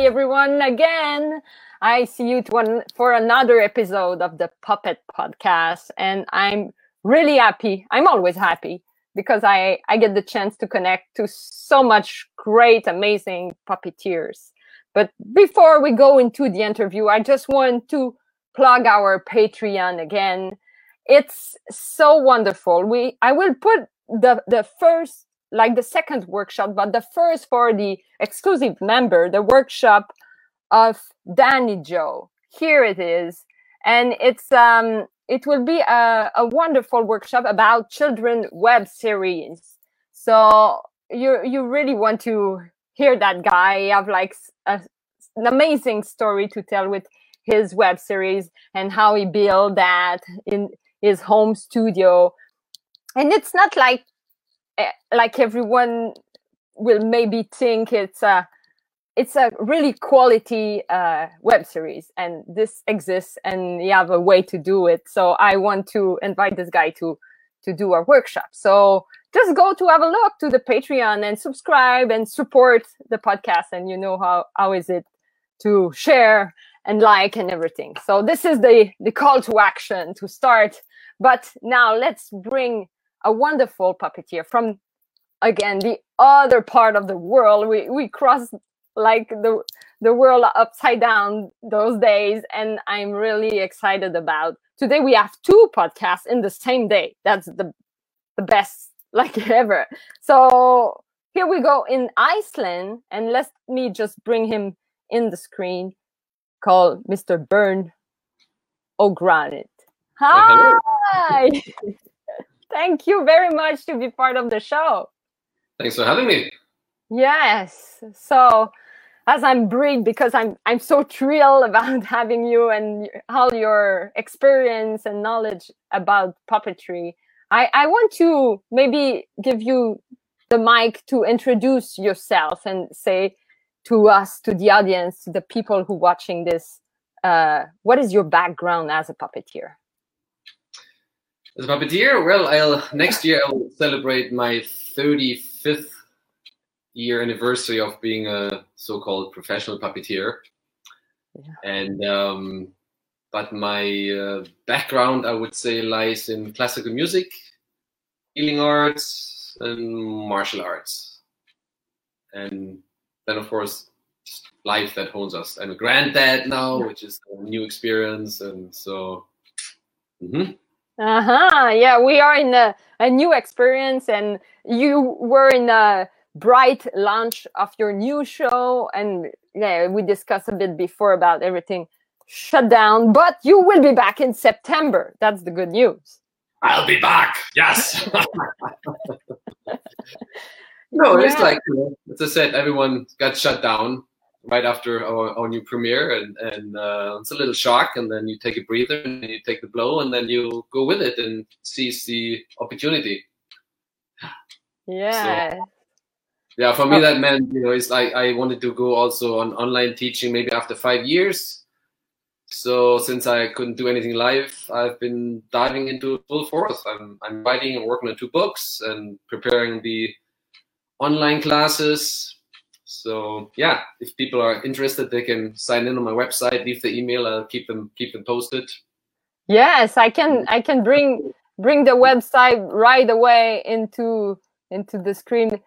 Hi, everyone, again. I see you one, for another episode of the Puppet Podcast, and I'm really happy. I'm always happy because I, I get the chance to connect to so much great, amazing puppeteers. But before we go into the interview, I just want to plug our Patreon again. It's so wonderful. We I will put the the first like the second workshop, but the first for the exclusive member, the workshop of Danny Joe. Here it is. And it's um it will be a, a wonderful workshop about children web series. So you you really want to hear that guy have like a, an amazing story to tell with his web series and how he built that in his home studio and it's not like like everyone will maybe think it's a it's a really quality uh, web series and this exists and you have a way to do it. So i want to invite this guy to to do a workshop. So just go to have a look to the patreon and subscribe and support the podcast and you know how how is it to share and like and everything. So this is the the call to action to start. But now let's bring a wonderful puppeteer from again the other part of the world. We we crossed like the the world upside down those days and i'm really excited about today we have two podcasts in the same day. That's the the best like ever. So here we go in iceland and let me just bring him in the screen called mr Bernd Ogrodnik. Hi Thank you very much to be part of the show. Thanks for having me. Yes. So as I'm brief because I'm I'm so thrilled about having you and all your experience and knowledge about puppetry. I, I want to maybe give you the mic to introduce yourself and say to us, to the audience, to the people who watching this, uh, what is your background as a puppeteer? Puppeteer, well, I'll next year I will celebrate my 35th year anniversary of being a so-called professional puppeteer. Yeah. And um, but my uh, background, I would say, lies in classical music, healing arts, and martial arts. And then, of course, life that hones us. I'm a granddad now, which is a new experience, and so. Mm-hmm. Uh-huh. Yeah, we are in a, a new experience and you were in a bright launch of your new show and yeah, we discussed a bit before about everything shut down, but you will be back in September. That's the good news. I'll be back. Yes. no, yeah. it's like as I said, everyone got shut down right after our, our new premiere, and, and uh, it's a little shock, and then you take a breather, and you take the blow, and then you go with it and seize the opportunity. Yeah. So, yeah, for me oh. that meant you know it's like I wanted to go also on online teaching maybe after five years. So since I couldn't do anything live, I've been diving into full force. I'm I'm writing and working on two books and preparing the online classes so yeah, if people are interested, they can sign in on my website, leave the email. I'll keep them keep them posted. Yes, I can. I can bring bring the website right away into into the screen.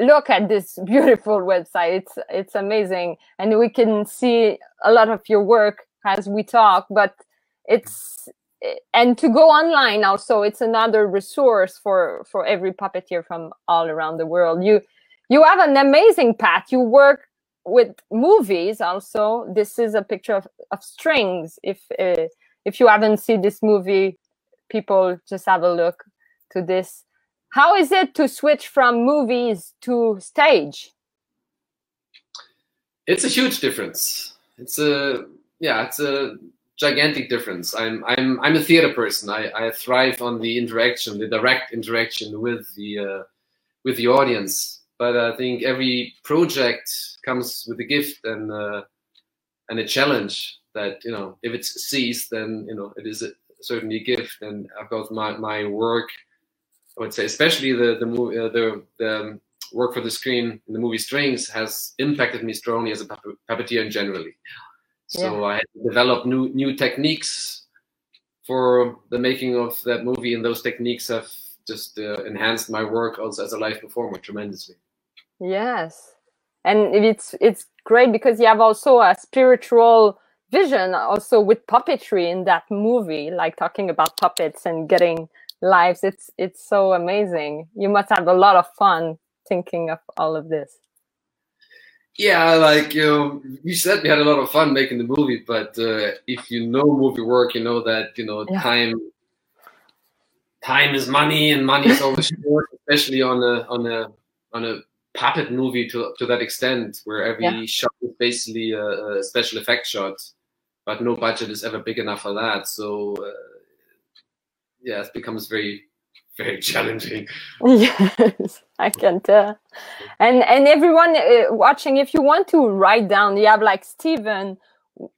Look at this beautiful website. It's it's amazing, and we can see a lot of your work as we talk. But it's and to go online also it's another resource for for every puppeteer from all around the world you you have an amazing path. You work with movies also. This is a picture of, of strings. If uh, if you haven't seen this movie, people just have a look to this. How is it to switch from movies to stage? It's a huge difference. It's a yeah, it's a gigantic difference. I'm I'm I'm a theater person. I, I thrive on the interaction, the direct interaction with the uh, with the audience but I think every project comes with a gift and uh, and a challenge that you know if it's seized, then you know it is a, certainly a gift. And of course, my my work, I would say, especially the the uh, the, the work for the screen in the movie Strings has impacted me strongly as a puppeteer in generally. So yeah. I had to develop new new techniques for the making of that movie, and those techniques have just uh, enhanced my work also as a live performer tremendously. Yes, and it's it's great because you have also a spiritual vision also with puppetry in that movie, like talking about puppets and getting lives. It's it's so amazing. You must have a lot of fun thinking of all of this. Yeah, like you know, you said we had a lot of fun making the movie, but uh, if you know movie work, you know that you know yeah. time time is money, and money is always short, especially on a on a on a puppet movie to to that extent, where every yeah. shot is basically a, a, special effect shot, but no budget is ever big enough for that. So uh, yeah, it becomes very very challenging. Yes, I can tell. And and everyone uh, watching, if you want to write down, you have like Steven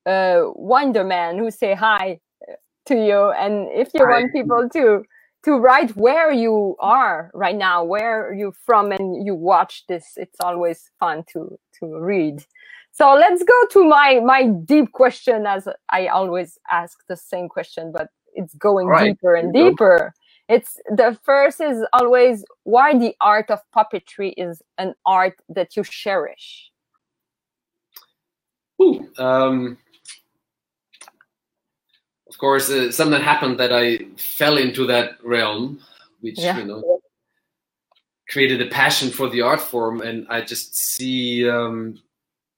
uh, Wonderman who say hi to you, and if you hi. want people to to write where you are right now, where you're from, and you watch this, it's always fun to to read. So let's go to my my deep question, as I always ask the same question, but it's going right. deeper and deeper. It's the first is always why the art of puppetry is an art that you cherish Ooh, um, of course uh, something happened that i fell into that realm which yeah. you know created a passion for the art form and i just see um,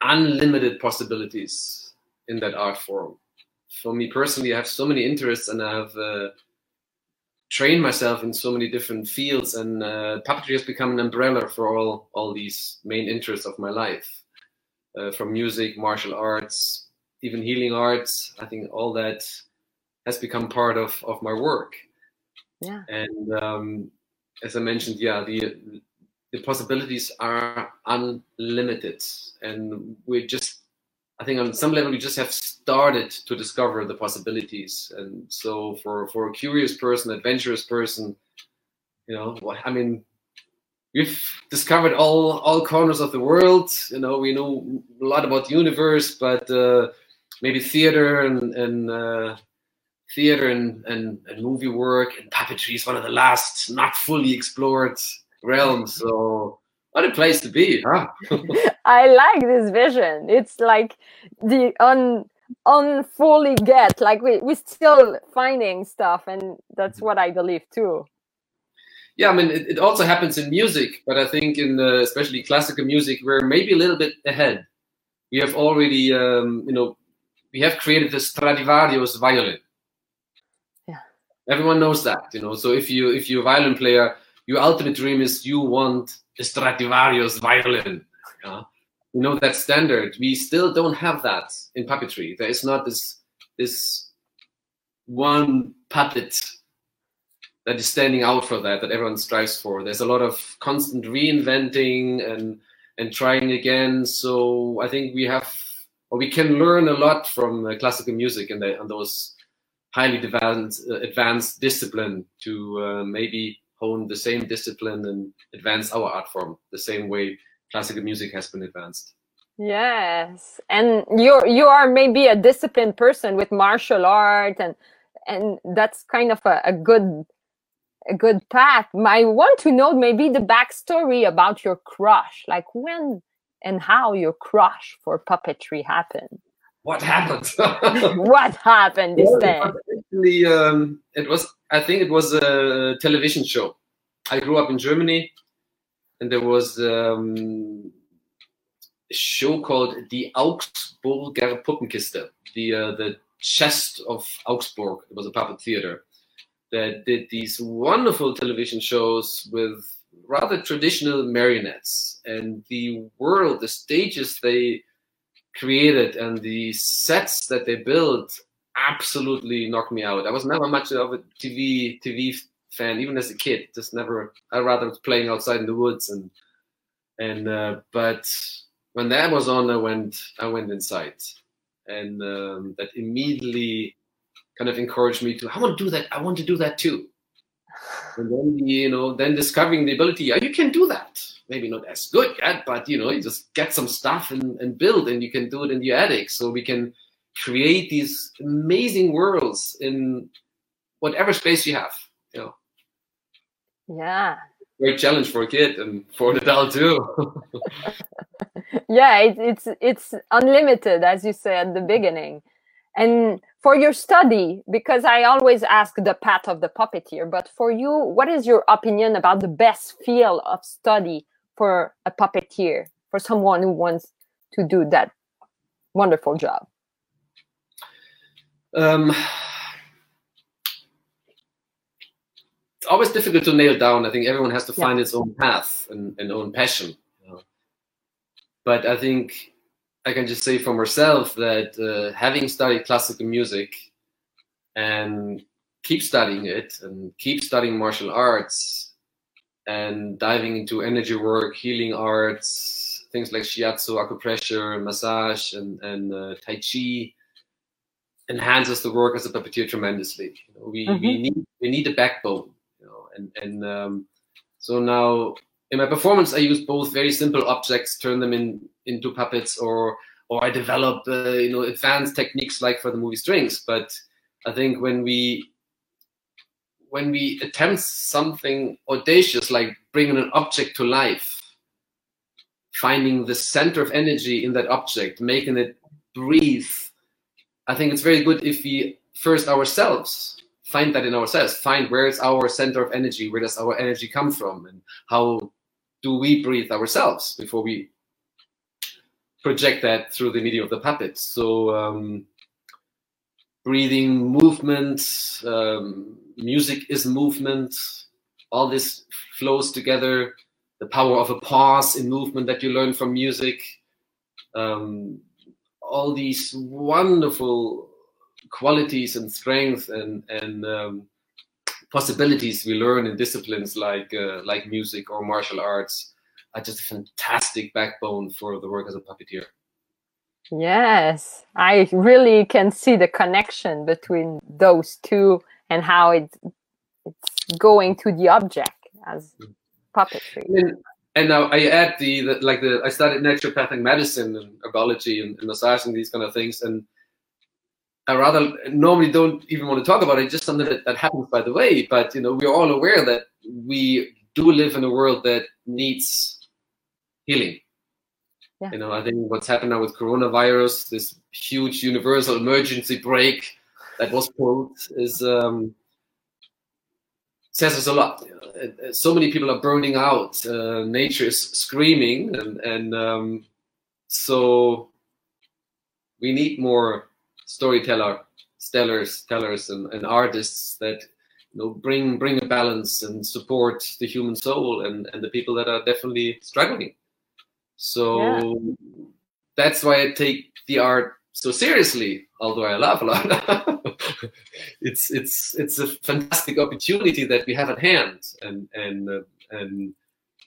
unlimited possibilities in that art form for me personally i have so many interests and i have uh, train myself in so many different fields, and uh, puppetry has become an umbrella for all all these main interests of my life, uh, from music, martial arts, even healing arts. I think all that has become part of of my work. Yeah. And um, as I mentioned, yeah, the the possibilities are unlimited, and we're just I think on some level we just have started to discover the possibilities. And so for for a curious person, adventurous person, you know, I mean, we've discovered all all corners of the world. You know, we know a lot about the universe, but uh, maybe theater and and uh, theater and, and and movie work and puppetry is one of the last not fully explored realms. So what a place to be, huh? I like this vision. It's like the un unfully get like we we still finding stuff, and that's what I believe too. Yeah, I mean, it, it also happens in music, but I think in uh, especially classical music, we're maybe a little bit ahead. We have already, um, you know, we have created the Stradivarius violin. Everyone knows that, you know. So if you if you're a violin player, your ultimate dream is you want a Stradivarius violin. Yeah? You know that standard. We still don't have that in puppetry. There is not this this one puppet that is standing out for that that everyone strives for. There's a lot of constant reinventing and and trying again. So I think we have or we can learn a lot from uh, classical music and, the, and those highly advanced, uh, advanced discipline to uh, maybe hone the same discipline and advance our art form the same way classical music has been advanced. Yes. And you're you are maybe a disciplined person with martial art and and that's kind of a, a good a good path. I want to know maybe the backstory about your crush like when and how your crush for puppetry happened what happened what happened this day actually um, it was I think it was a television show. I grew up in Germany, and there was um, a show called the Augsburger Puppenkiste, the uh, the chest of Augsburg. It was a puppet theater that did these wonderful television shows with rather traditional marionettes, and the world, the stages they created, and the sets that they built absolutely knocked me out. I was never much of a TV TV fan, even as a kid. Just never. I rather was playing outside in the woods and and uh, but when that was on, I went I went inside, and um, that immediately kind of encouraged me to. I want to do that. I want to do that too. And then you know, then discovering the ability. Yeah, you can do that. Maybe not as good yet, but you know, you just get some stuff and, and build, and you can do it in the attic. So we can create these amazing worlds in whatever space you have. You know. Yeah. Great challenge for a kid and for an adult too. yeah, it, it's it's unlimited, as you said at the beginning. And for your study, because I always ask the path of the puppeteer, but for you, what is your opinion about the best field of study for a puppeteer, for someone who wants to do that wonderful job? Um, it's always difficult to nail down. I think everyone has to find yeah. its own path and, and own passion. You know? But I think I can just say for myself that uh, having studied classical music and keep studying it and keep studying martial arts and diving into energy work, healing arts, things like shiatsu, acupressure, massage, and, and uh, tai chi enhances the work as a puppeteer tremendously. You know, we, mm-hmm. we need we need a backbone, you know, and and um, so now in my performance I use both very simple objects, turn them in into puppets, or or I develop uh, you know advanced techniques like for the movie Strings. But I think when we when we attempt something audacious like bringing an object to life, finding the center of energy in that object, making it breathe I think it's very good if we first ourselves find that in ourselves, find where is our center of energy, where does our energy come from, and how do we breathe ourselves before we project that through the medium of the puppet. So um, breathing, movement, um, music is movement. All this flows together. The power of a pause in movement that you learn from music. Um, all these wonderful qualities and strengths and and um, possibilities we learn in disciplines like uh, like music or martial arts are just a fantastic backbone for the work as a puppeteer. Yes, I really can see the connection between those two and how it, it's going to the object as puppetry. And, and now I add the, the, like the I studied naturopathic medicine and herbology and, and massage and these kind of things, and I rather normally don't even want to talk about it. Just something that, that happens by the way. But you know, we're all aware that we do live in a world that needs healing. Yeah. You know, I think what's happened now with coronavirus, this huge universal emergency break that was pulled, is um, says us a lot. So many people are burning out. Uh, nature is screaming, and, and um, so we need more storyteller, stellars, tellers, and, and artists that you know bring bring a balance and support the human soul and, and the people that are definitely struggling. So yeah. that's why I take the art so seriously, although I laugh a lot. it's it's it's a fantastic opportunity that we have at hand, and and uh, and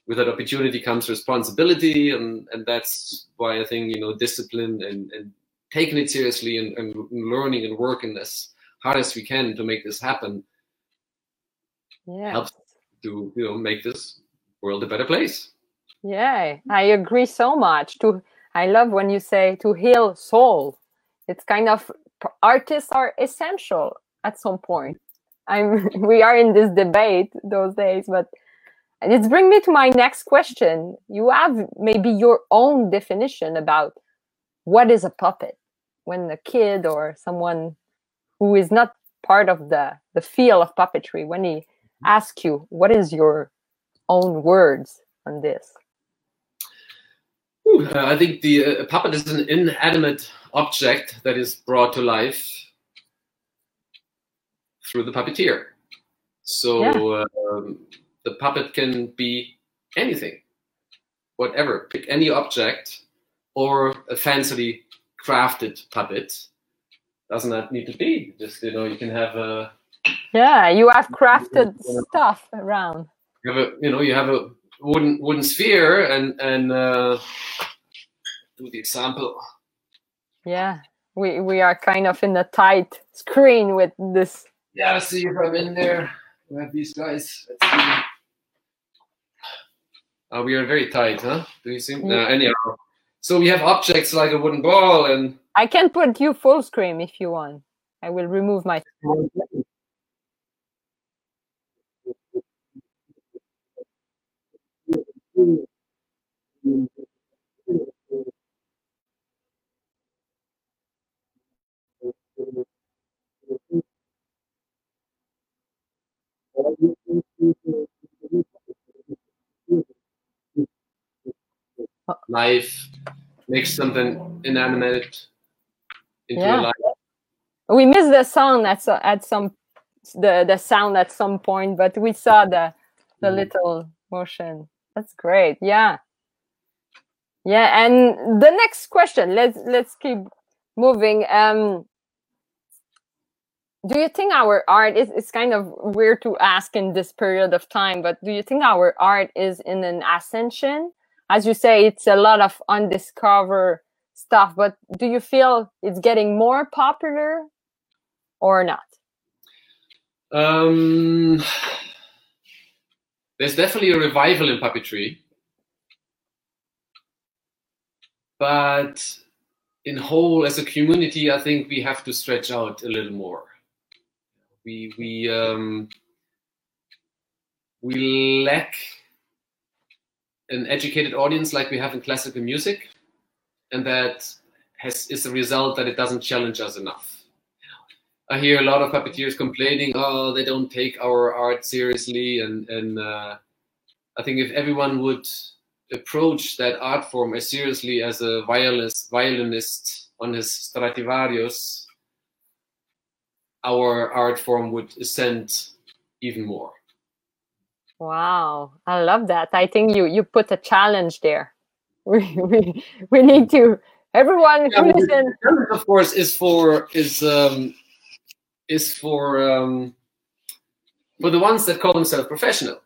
with that opportunity comes responsibility, and and that's why I think you know discipline and and taking it seriously and, and learning and working as hard as we can to make this happen yeah. helps to you know make this world a better place. Yeah, I agree so much. To I love when you say to heal soul. It's kind of artists are essential at some point. I'm we are in this debate those days, but and it's bring me to my next question. You have maybe your own definition about what is a puppet when a kid or someone who is not part of the the feel of puppetry when he mm-hmm. asks you what is your own words on this uh, I think the uh, puppet is an inanimate object that is brought to life through the puppeteer. So yeah. um, the puppet can be anything, whatever. Pick any object or a fancily crafted puppet. Doesn't that need to be? Just you know, you can have a. Yeah, you have crafted stuff around. You have a, you know, you have a wooden wooden sphere and and uh, do the example. Yeah, we we are kind of in a tight screen with this. Yeah, see if I'm in there. We have these guys. Uh, we are very tight, huh? Do you see? Yeah. Uh, anyhow, so we have objects like a wooden ball and. I can put you full screen if you want. I will remove my. Life makes something inanimate into Yeah. life. We missed the sound at at some the the sound at some point, but we saw the the Mhm. little motion. That's great. Yeah. Yeah, and the next question. Let's let's keep moving. Um do you think our art is it's kind of weird to ask in this period of time, but do you think our art is in an ascension? As you say, it's a lot of undiscovered stuff, but do you feel it's getting more popular or not? Um, there's definitely a revival in puppetry, but in whole, as a community, I think we have to stretch out a little more. We we um, we lack an educated audience like we have in classical music, and that has is the result that it doesn't challenge us enough. I hear a lot of puppeteers complaining, oh, they don't take our art seriously, and and uh, I think if everyone would approach that art form as seriously as a violinist, violinist on his Stradivarius, our art form would ascend even more. Wow, I love that. I think you you put a challenge there. We we, we need to everyone Yeah, who listen. of course, is for is um, is for um, for the ones that call themselves professional.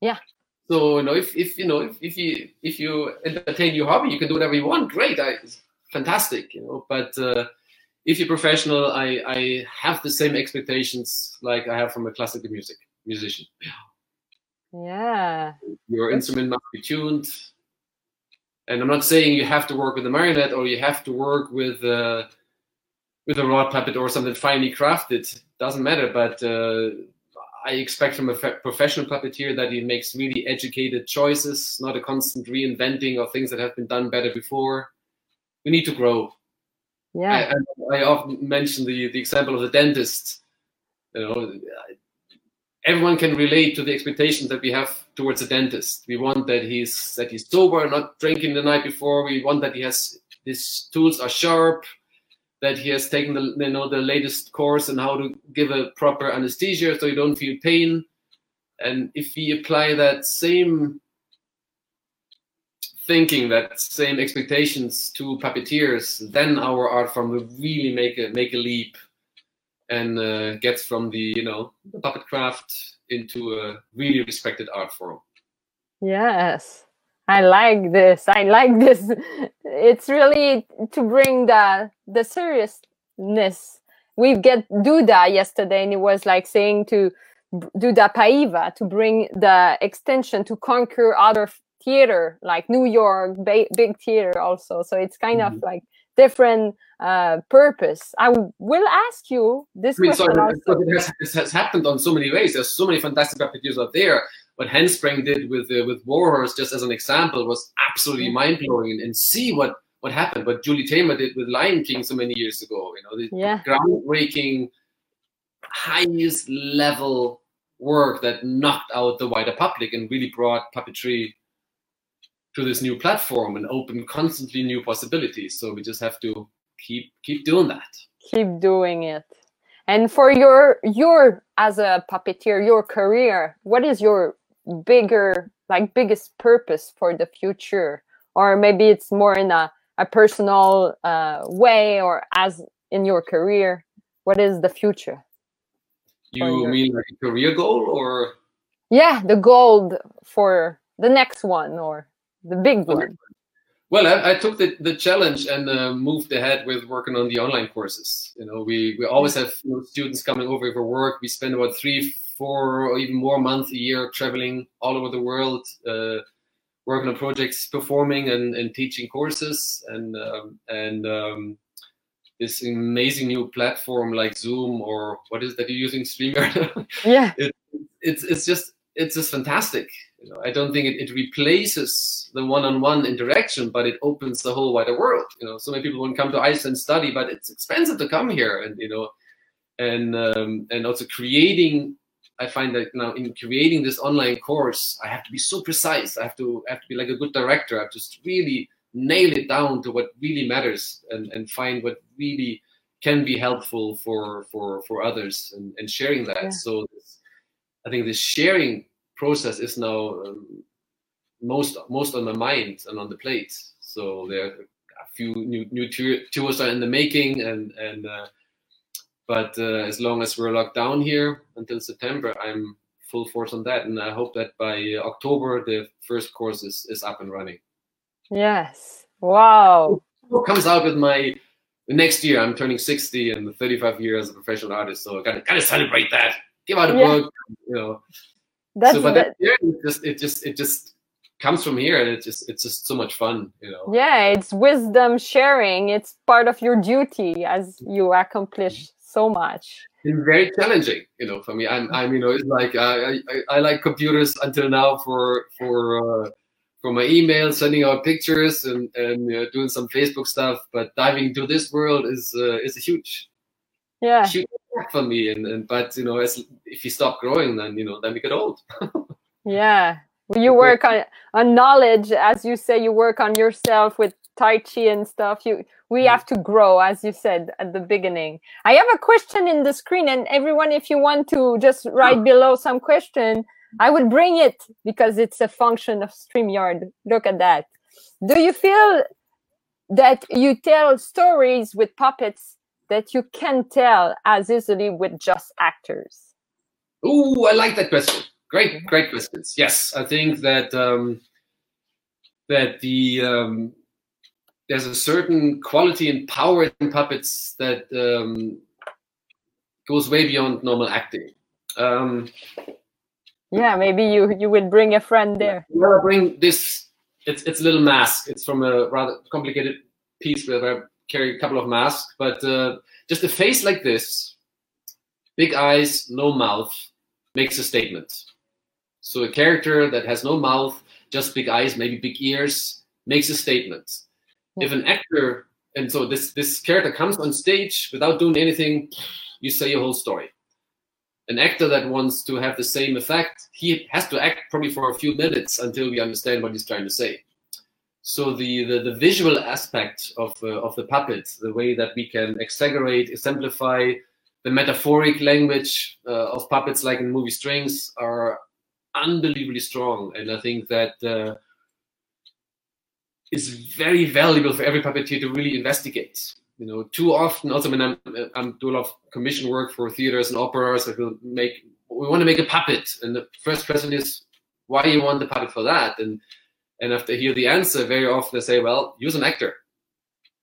Yeah. So you know, if, if you know if, if you if you entertain your hobby, you can do whatever you want. Great, I, fantastic. You know, but uh, if you're professional, I I have the same expectations like I have from a classical music musician. Yeah. Your instrument must be tuned. And I'm not saying you have to work with a marionette or you have to work with uh, with a rod puppet or something finely crafted. Doesn't matter. But uh, I expect from a professional puppeteer that he makes really educated choices, not a constant reinventing of things that have been done better before. We need to grow. Yeah. I, I, I often mention the, the example of the dentist. You know, everyone can relate to the expectations that we have towards a dentist. We want that he's that he's sober, not drinking the night before. We want that he has his tools are sharp, that he has taken the you know the latest course on how to give a proper anesthesia so you don't feel pain. And if we apply that same thinking, that same expectations to puppeteers, then our art form will really make a make a leap and uh, gets from the you know the puppet craft into a really respected art form. Yes. I like this. I like this. It's really to bring the the seriousness. We get Duda yesterday, and it was like saying to Duda Paiva to bring the extension to conquer other theater, like New York, ba- big theater also. So it's kind of Mhm. like different uh, purpose. I w- will ask you this I mean, question also. it has, it has happened on so many ways. There's so many fantastic puppeteers out there. What Handspring did with uh, with Warhorse, just as an example, was absolutely mind blowing. And, and see what what happened. What Julie Taymor did with Lion King so many years ago. You know, the Yeah. groundbreaking, highest level work that knocked out the wider public and really brought puppetry to this new platform and opened constantly new possibilities. So we just have to keep keep doing that. keep doing it and for your your as a puppeteer your career what is your bigger like biggest purpose for the future or maybe it's more in a, a personal uh, way or as in your career what is the future You your- mean like a career goal or yeah the goal for the next one or the big Okay. one Well, I, I took the, the challenge and uh, moved ahead with working on the online courses. You know, we, we always have you know, students coming over for work. We spend about three, four, or even more months a year traveling all over the world, uh, working on projects, performing and, and teaching courses, and um, and um, this amazing new platform like Zoom or what is that you're using, StreamYard? yeah, it, it's it's just it's just fantastic. You know, I don't think it, it replaces the one-on-one interaction, but it opens the whole wider world. You know, so many people want to come to Iceland study, but it's expensive to come here, and you know, and um, and also creating I find that now in creating this online course, I have to be so precise. I have to I have to be like a good director. I have to just really nail it down to what really matters and, and find what really can be helpful for for for others and, and sharing that. Yeah. So this, I think this sharing process is now um, most most on my mind and on the plate. So there are a few new new tours are in the making and and uh, but uh, as long as we're locked down here until September, I'm full force on that, and I hope that by October the first course is, is up and running. Yes. Wow. It comes out with my next year. I'm turning 60 and 35 years as a professional artist, so I gotta gotta celebrate that. Give out a yeah. book, you know. That's so, but that, yeah, it just it just it just comes from here and it's just it's just so much fun you know yeah it's wisdom sharing it's part of your duty as you accomplish so much. It's very challenging, you know, for me. I'm, I'm, you know, it's like I, I, I like computers until now for for uh, for my email, sending out pictures and and uh, doing some Facebook stuff. But diving into this world is uh, is a huge, yeah, huge for me. And, and but you know, as if you stop growing, then you know, then we get old. yeah, you work on on knowledge, as you say, you work on yourself with tai chi and stuff. You we mm. have to grow as you said at the beginning. I have a question in the screen and everyone if you want to just write below some question i would bring it because it's a function of streamyard. Look at that. Do you feel that you tell stories with puppets that you can tell as easily with just actors? Oh i like that question. Great great questions. Yes i think that um that the um there's a certain quality and power in puppets that um, goes way beyond normal acting. Um, yeah, maybe you you would bring a friend there. Yeah, bring this. It's it's a little mask. It's from a rather complicated piece where I carry a couple of masks, but uh, just a face like this, big eyes, no mouth, makes a statement. So a character that has no mouth, just big eyes, maybe big ears, makes a statement if an actor and so this this character comes on stage without doing anything you say your whole story. An actor that wants to have the same effect he has to act probably for a few minutes until we understand what he's trying to say. So the the, the visual aspect of uh, of the puppet the way that we can exaggerate exemplify the metaphoric language uh, of puppets like in movie strings are unbelievably strong. And i think that uh, is very valuable for every puppeteer to really investigate. You know, too often, also when I'm, I'm doing a lot of commission work for theaters and operas, I will make, we want to make a puppet. And the first question is, why do you want the puppet for that? And, and after I hear the answer, very often I say, well, use an actor,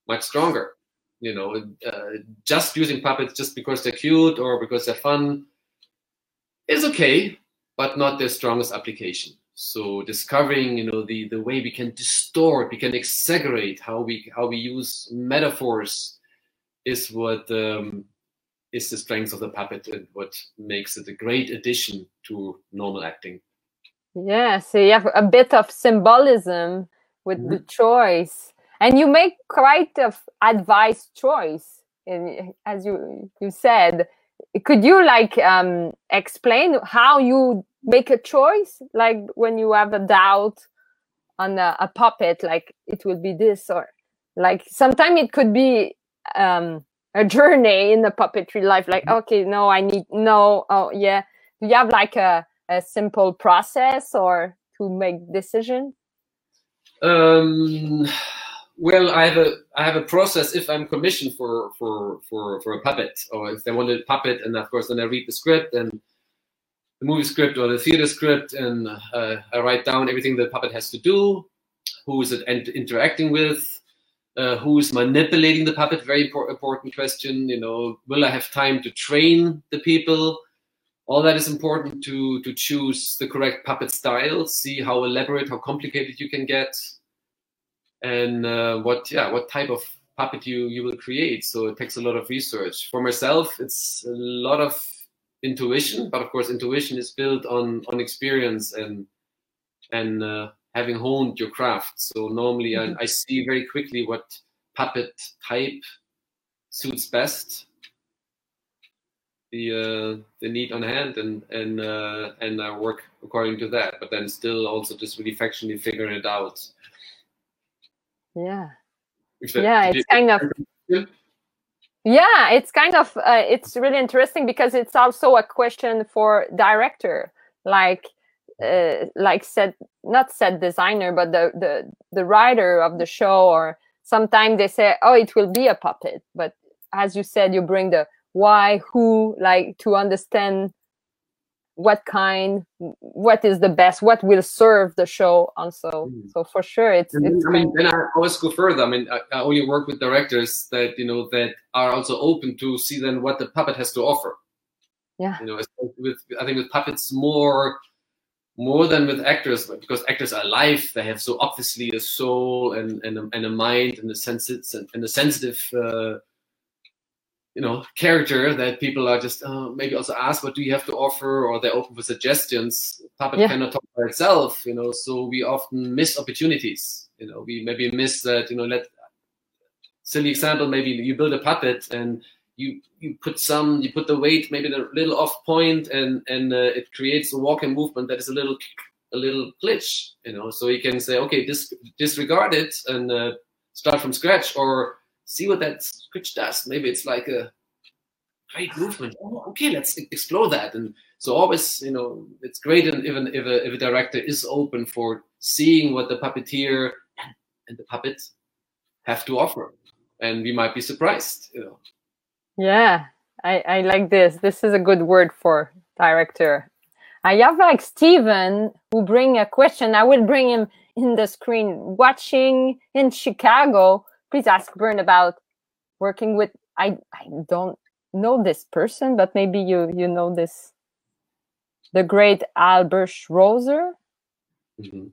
much stronger. You know, uh, just using puppets just because they're cute or because they're fun is okay, but not their strongest application. So discovering, you know, the, the way we can distort, we can exaggerate how we how we use metaphors is what um, is the strength of the puppet and what makes it a great addition to normal acting. Yeah, so you have a bit of symbolism with mm-hmm. the choice, and you make quite a advice choice. And as you you said, could you like um, explain how you make a choice like when you have a doubt on a, a puppet like it will be this or like sometimes it could be um a journey in the puppetry life like mm-hmm. okay no i need no oh yeah do you have like a, a simple process or to make decision um well i have a i have a process if i'm commissioned for for for for a puppet or if they want a puppet and of course then i read the script and the movie script or the theater script, and uh, I write down everything the puppet has to do, who is it interacting with, uh, who is manipulating the puppet. Very important question. You know, will I have time to train the people? all that is important to to choose the correct puppet style, see how elaborate, how complicated you can get, and uh, what yeah what type of puppet you you will create. So it takes a lot of research. For myself, it's a lot of intuition, but of course, intuition is built on on experience and and uh, having honed your craft. So normally, mm-hmm. I, I see very quickly what puppet type suits best the uh, the need on hand and and uh, and I work according to that. But then still also just really factually figuring it out. Yeah. Yeah, it's kind of. Yeah, it's kind of uh, it's really interesting because it's also a question for director, like uh, like said not set designer, but the the the writer of the show, or sometimes they say, oh, it will be a puppet, but as you said, you bring the why, who, like to understand what kind, what is the best, what will serve the show also. Mm. So for sure, it's. And it's I mean, then I always go further. I mean, I, I, only work with directors that you know that are also open to see then what the puppet has to offer. Yeah. You know, with I think with puppets more more than with actors because actors are alive they have so obviously a soul and and a, and a mind and a sensitive and a sensitive uh, you know character that people are just uh, maybe also ask what do you have to offer? or they're open for suggestions. Puppet yeah. cannot talk by itself you know so we often miss opportunities. You know we maybe miss that you know let silly example maybe you build a puppet and you you put some you put the weight maybe a little off point and and uh, it creates a walking movement that is a little a little glitch you know. So you can say okay dis- disregard it and uh, start from scratch or see what that switch does. Maybe it's like a great movement. Oh, okay, let's explore that. And so always, you know, it's great and even if a, if a director is open for seeing what the puppeteer and, the puppet have to offer. And we might be surprised, you know. Yeah, I, I like this. This is a good word for director. I have like Steven who bring a question. I will bring him in the screen. Watching in Chicago, please ask Bernd about working with. I I don't know this person, but maybe you you know this. The great Albrecht Roser. Mm-hmm.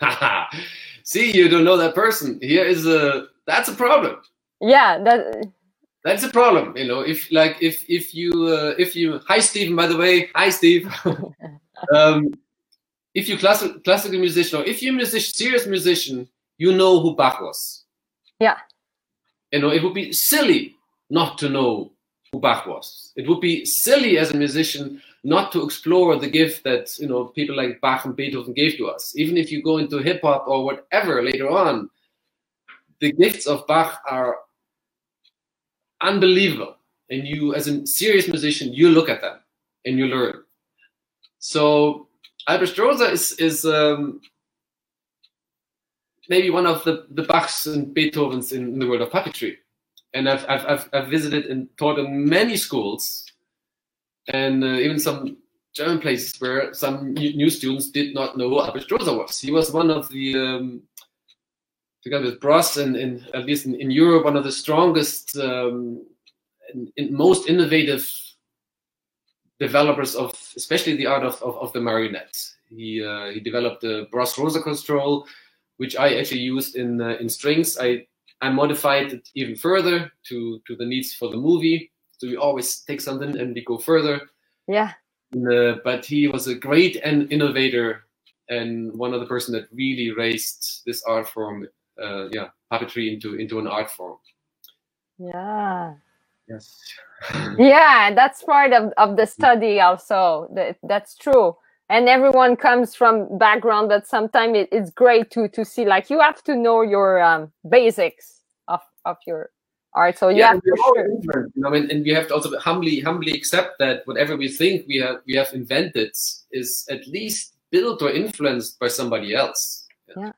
See, you don't know that person. Here is a that's a problem. Yeah, that that's a problem. You know, if like if if you uh, if you hi Stephen by the way hi Steve. um, if you classical classical musician or if you're a musician, serious musician, you know who Bach was. Yeah. You know, it would be silly not to know who Bach was. It would be silly as a musician not to explore the gift that you know people like Bach and Beethoven gave to us. Even if you go into hip hop or whatever later on, the gifts of Bach are unbelievable. And you, as a serious musician, you look at them and you learn. So Albrecht Roser is is um, maybe one of the, the Bachs and Beethovens in, in the world of puppetry. And I've, I've, I've, visited and taught in many schools and uh, even some German places where some new students did not know who Albrecht Roser was. He was one of the, um, together with Bross, and in, at least in, in, Europe, one of the strongest um, and, and, most innovative developers of, especially the art of, of, of the marionette. He, uh, he developed the Bross Rosa control, which I actually used in uh, in strings. I I modified it even further to to the needs for the movie. So we always take something and we go further. Yeah. Uh, but he was a great and innovator and one of the person that really raised this art form, uh, yeah, puppetry into into an art form. Yeah. Yes. yeah, that's part of, of the study also. That, that's true and everyone comes from background that sometimes it, it's great to to see like you have to know your um, basics of of your art. So yeah, yeah sure. you know, I mean, and we have to also humbly humbly accept that whatever we think we have we have invented is at least built or influenced by somebody else. Yeah.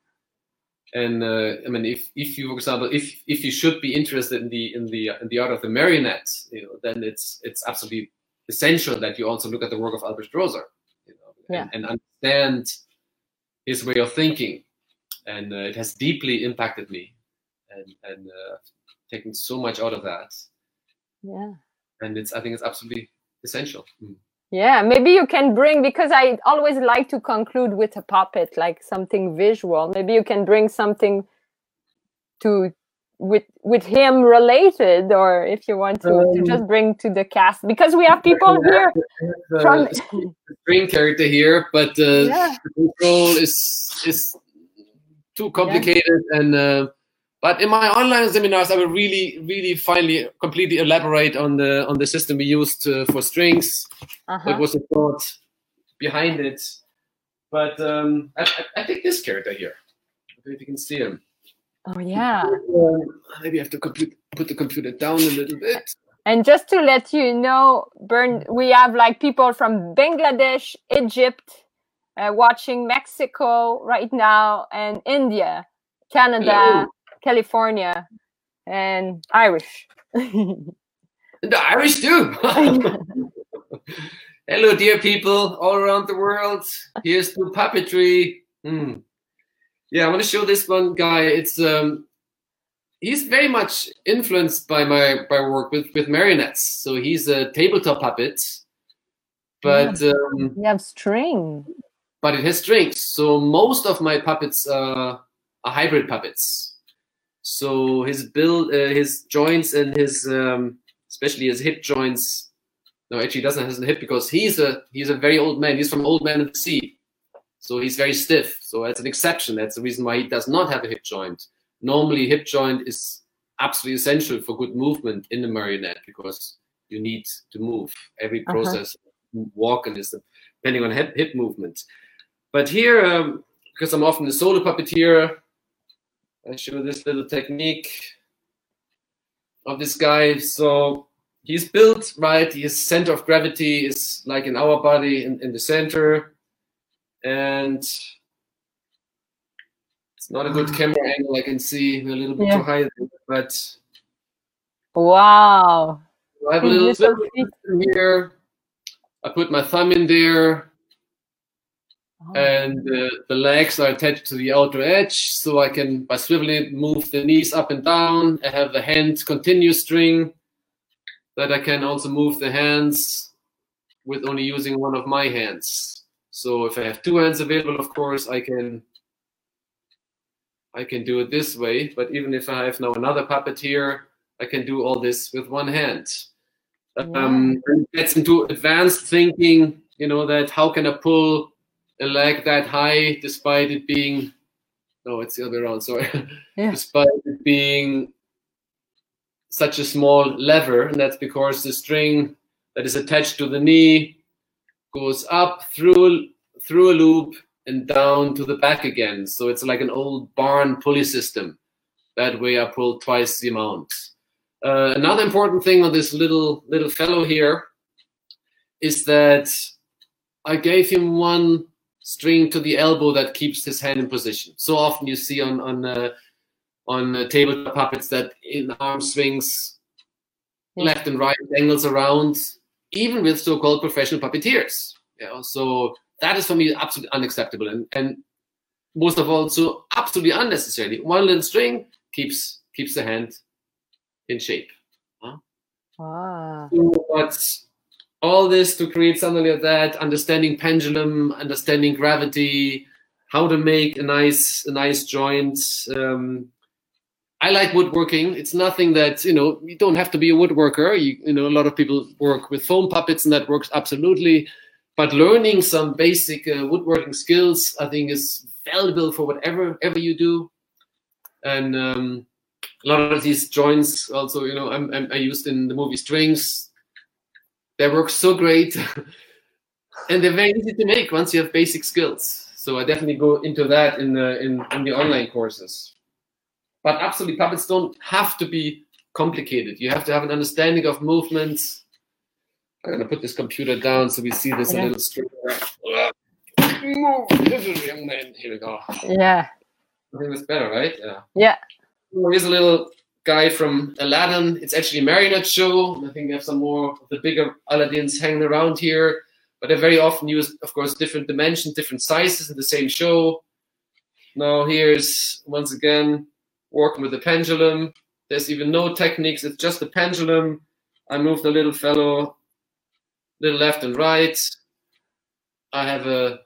And uh, I mean, if, if you, for example, if if you should be interested in the in the in the art of the marionette, you know, then it's it's absolutely essential that you also look at the work of Albrecht Roser yeah. and, and, understand his way of thinking. And uh, it has deeply impacted me and, and uh, taken so much out of that. Yeah. And it's, I think it's absolutely essential. Mm. Yeah, maybe you can bring because I always like to conclude with a puppet, like something visual. Maybe you can bring something to with with him related, or if you want to, to Um, just bring to the cast because we have people here The from screen character here, but uh, yeah the control is is too complicated and. Uh, but in my online seminars, I will really, really finally completely elaborate on the on the system we used uh, for strings. uh-huh. What was the thought behind it? But um, I, I, I think this character here. I if you can see him. Oh yeah. Um, maybe I have to compute, put the computer down a little bit. And just to let you know, Bernd, we have like people from Bangladesh, Egypt, uh, watching Mexico right now, and India, Canada, Hello. California, and Irish. The Irish too. Hello, dear people all around the world. Here's to puppetry. Hmm. Yeah, I want to show this one guy. It's um, he's very much influenced by my by work with with marionettes. So he's a tabletop puppet, but um, we have string. but it has strings. So most of my puppets uh, are hybrid puppets. So his build, uh, his joints, and his um, especially his hip joints. No, actually, he doesn't have a hip because he's a he's a very old man. He's from Old Man of the Sea, so he's very stiff. So that's an exception. That's the reason why he does not have a hip joint. Normally, hip joint is absolutely essential for good movement in the marionette because you need to move. Every Uh-huh. process walking is depending on hip hip movement. But here, um, because I'm often a solo puppeteer, I show this little technique of this guy. So he's built right. His center of gravity is like in our body in, in the center, and it's not a good camera angle. I can see we're a little bit Yeah. too high, but Wow. I have a little swivel here. I put my thumb in there. Oh. and uh, the legs are attached to the outer edge so i can by swiveling it move the knees up and down i have the hand continuous string that i can also move the hands with only using one of my hands so if i have two hands available of course i can i can do it this way. But even if i have now another puppet here i can do all this with one hand. Um, gets into advanced thinking you know that how can i pull a leg that high despite it being no it's the other way around sorry. Yeah. despite it being such a small lever and that's because the string that is attached to the knee goes up through through a loop and down to the back again. So it's like an old barn pulley system. That way i pull twice the amount. Uh, another important thing on this little little fellow here is that i gave him one string to the elbow that keeps his hand in position. So often you see on on uh, on uh, tabletop puppets that in arm swings left and right angles around, even with so-called professional puppeteers. You know, so that is for me absolutely unacceptable and and most of all so absolutely unnecessary. One little string keeps keeps the hand in shape. Wow. But all this to create something like that, understanding pendulum, understanding gravity, how to make a nice a nice joint. Um, I like woodworking. It's nothing that you know. You don't have to be a woodworker. You, you know, a lot of people work with foam puppets, and that works absolutely. But learning some basic uh, woodworking skills, I think, is valuable for whatever ever you do. And um, a lot of these joints, also, you know, I'm, I'm, I used in the movie Strings. They work so great, and they're very easy to make once you have basic skills. So I definitely go into that in the in, in the online courses. But absolutely, puppets don't have to be complicated. You have to have an understanding of movements. I'm gonna put this computer down so we see this Yeah. a little straighter. Move, little young man. Here we go. I think that's better, right? Yeah. Yeah. Here's a little guy from Aladdin. It's actually a marionette show. I think we have some more of the bigger Aladdins hanging around here. But they very often use, of course, different dimensions, different sizes in the same show. Now here's once again working with the pendulum. There's even no techniques. It's just the pendulum. I move the little fellow little left and right. I have a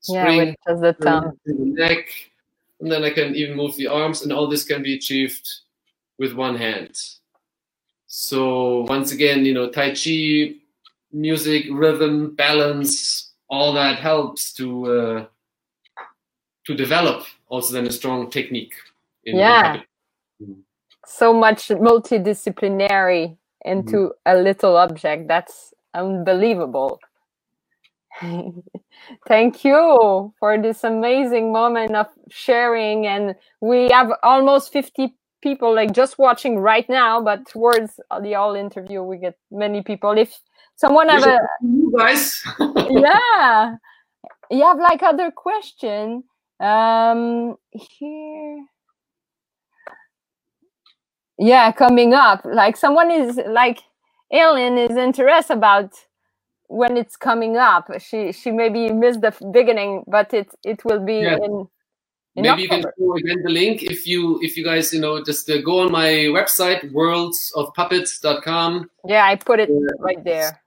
spring just the thumb. the neck, and then I can even move the arms, and all this can be achieved with one hand. So once again, you know, Tai Chi, music, rhythm, balance, all that helps to uh, to develop also then a strong technique. In in Yeah. puppet. So much multidisciplinary into a little object. That's unbelievable. Thank you for this amazing moment of sharing. And we have almost 50 people like just watching right now, but towards the all interview, we get many people. If someone have a, you guys. yeah you have like other question um here yeah coming up like someone is like Ellen is interested about when it's coming up she she maybe missed the beginning but it it will be Yeah. in in Maybe you can October. show again the link if you if you guys you know just uh, go on my website worldsofpuppets.com. yeah i put it right there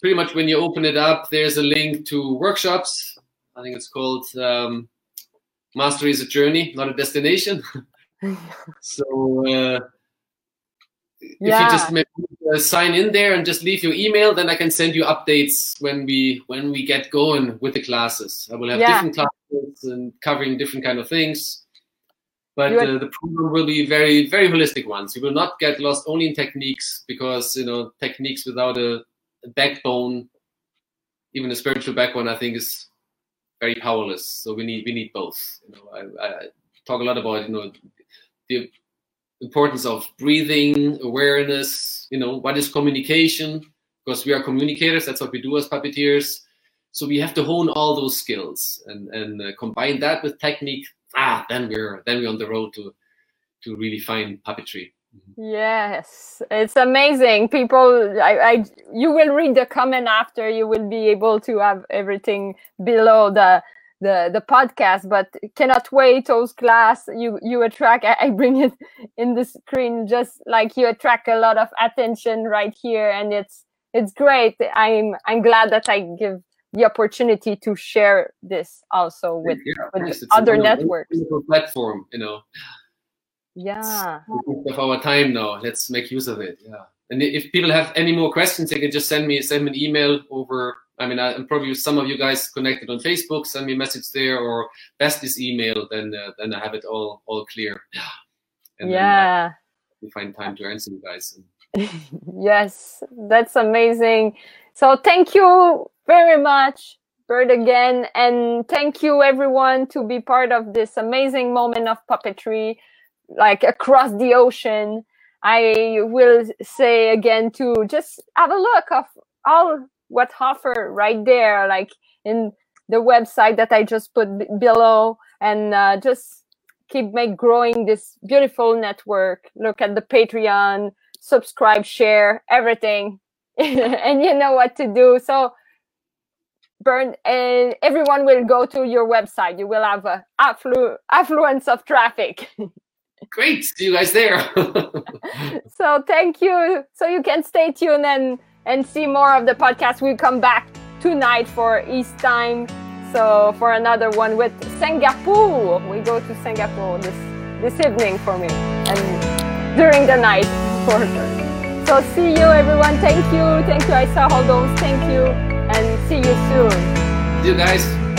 Pretty much when you open it up, there's a link to workshops. I think it's called um, Mastery is a Journey, not a destination. so uh, if you just maybe, uh, sign in there and just leave your email, then I can send you updates when we when we get going with the classes. I will have Yeah. different classes and covering different kind of things. But uh, the program will be very very holistic ones. You will not get lost only in techniques because you know techniques without a, a backbone, even a spiritual backbone, I think is very powerless. So we need we need both. You know, I, I talk a lot about you know the importance of breathing, awareness, you know, what is communication? Because we are communicators, that's what we do as puppeteers. So we have to hone all those skills and, and uh, combine that with technique. Ah, then we're then we're on the road to to really find puppetry. Yes, it's amazing. People, I, I, you will read the comment after. You will be able to have everything below the the the podcast. But cannot wait those class. You you attract. I, I bring it in the screen just like you attract a lot of attention right here, and it's it's great. I'm I'm glad that I give the opportunity to share this also with Yeah, with a other networks. platform, you know. Yeah. of our time now. Let's make use of it. Yeah. And if people have any more questions, they can just send me send me an email over. I mean, I, I'm probably some of you guys connected on Facebook. Send me a message there, or best is email. Then uh, then I have it all all clear. And yeah. Can find time to answer you guys. yes, that's amazing. So thank you very much, Bernd, again, and thank you everyone to be part of this amazing moment of puppetry, like across the ocean. I will say again to just have a look of all what offer right there, like in the website that I just put b- below, and uh, just keep make growing this beautiful network. Look at the Patreon, subscribe, share, everything. and you know what to do. So Bernd and everyone will go to your website. You will have a afflu- affluence of traffic. Great, see you guys there. so thank you. So you can stay tuned and and see more of the podcast. We come back tonight for East time. So for another one with Singapore, we go to Singapore this this evening for me and during the night for her. So see you everyone. Thank you. Thank you. I saw all those. Thank you and see you soon. see you guys.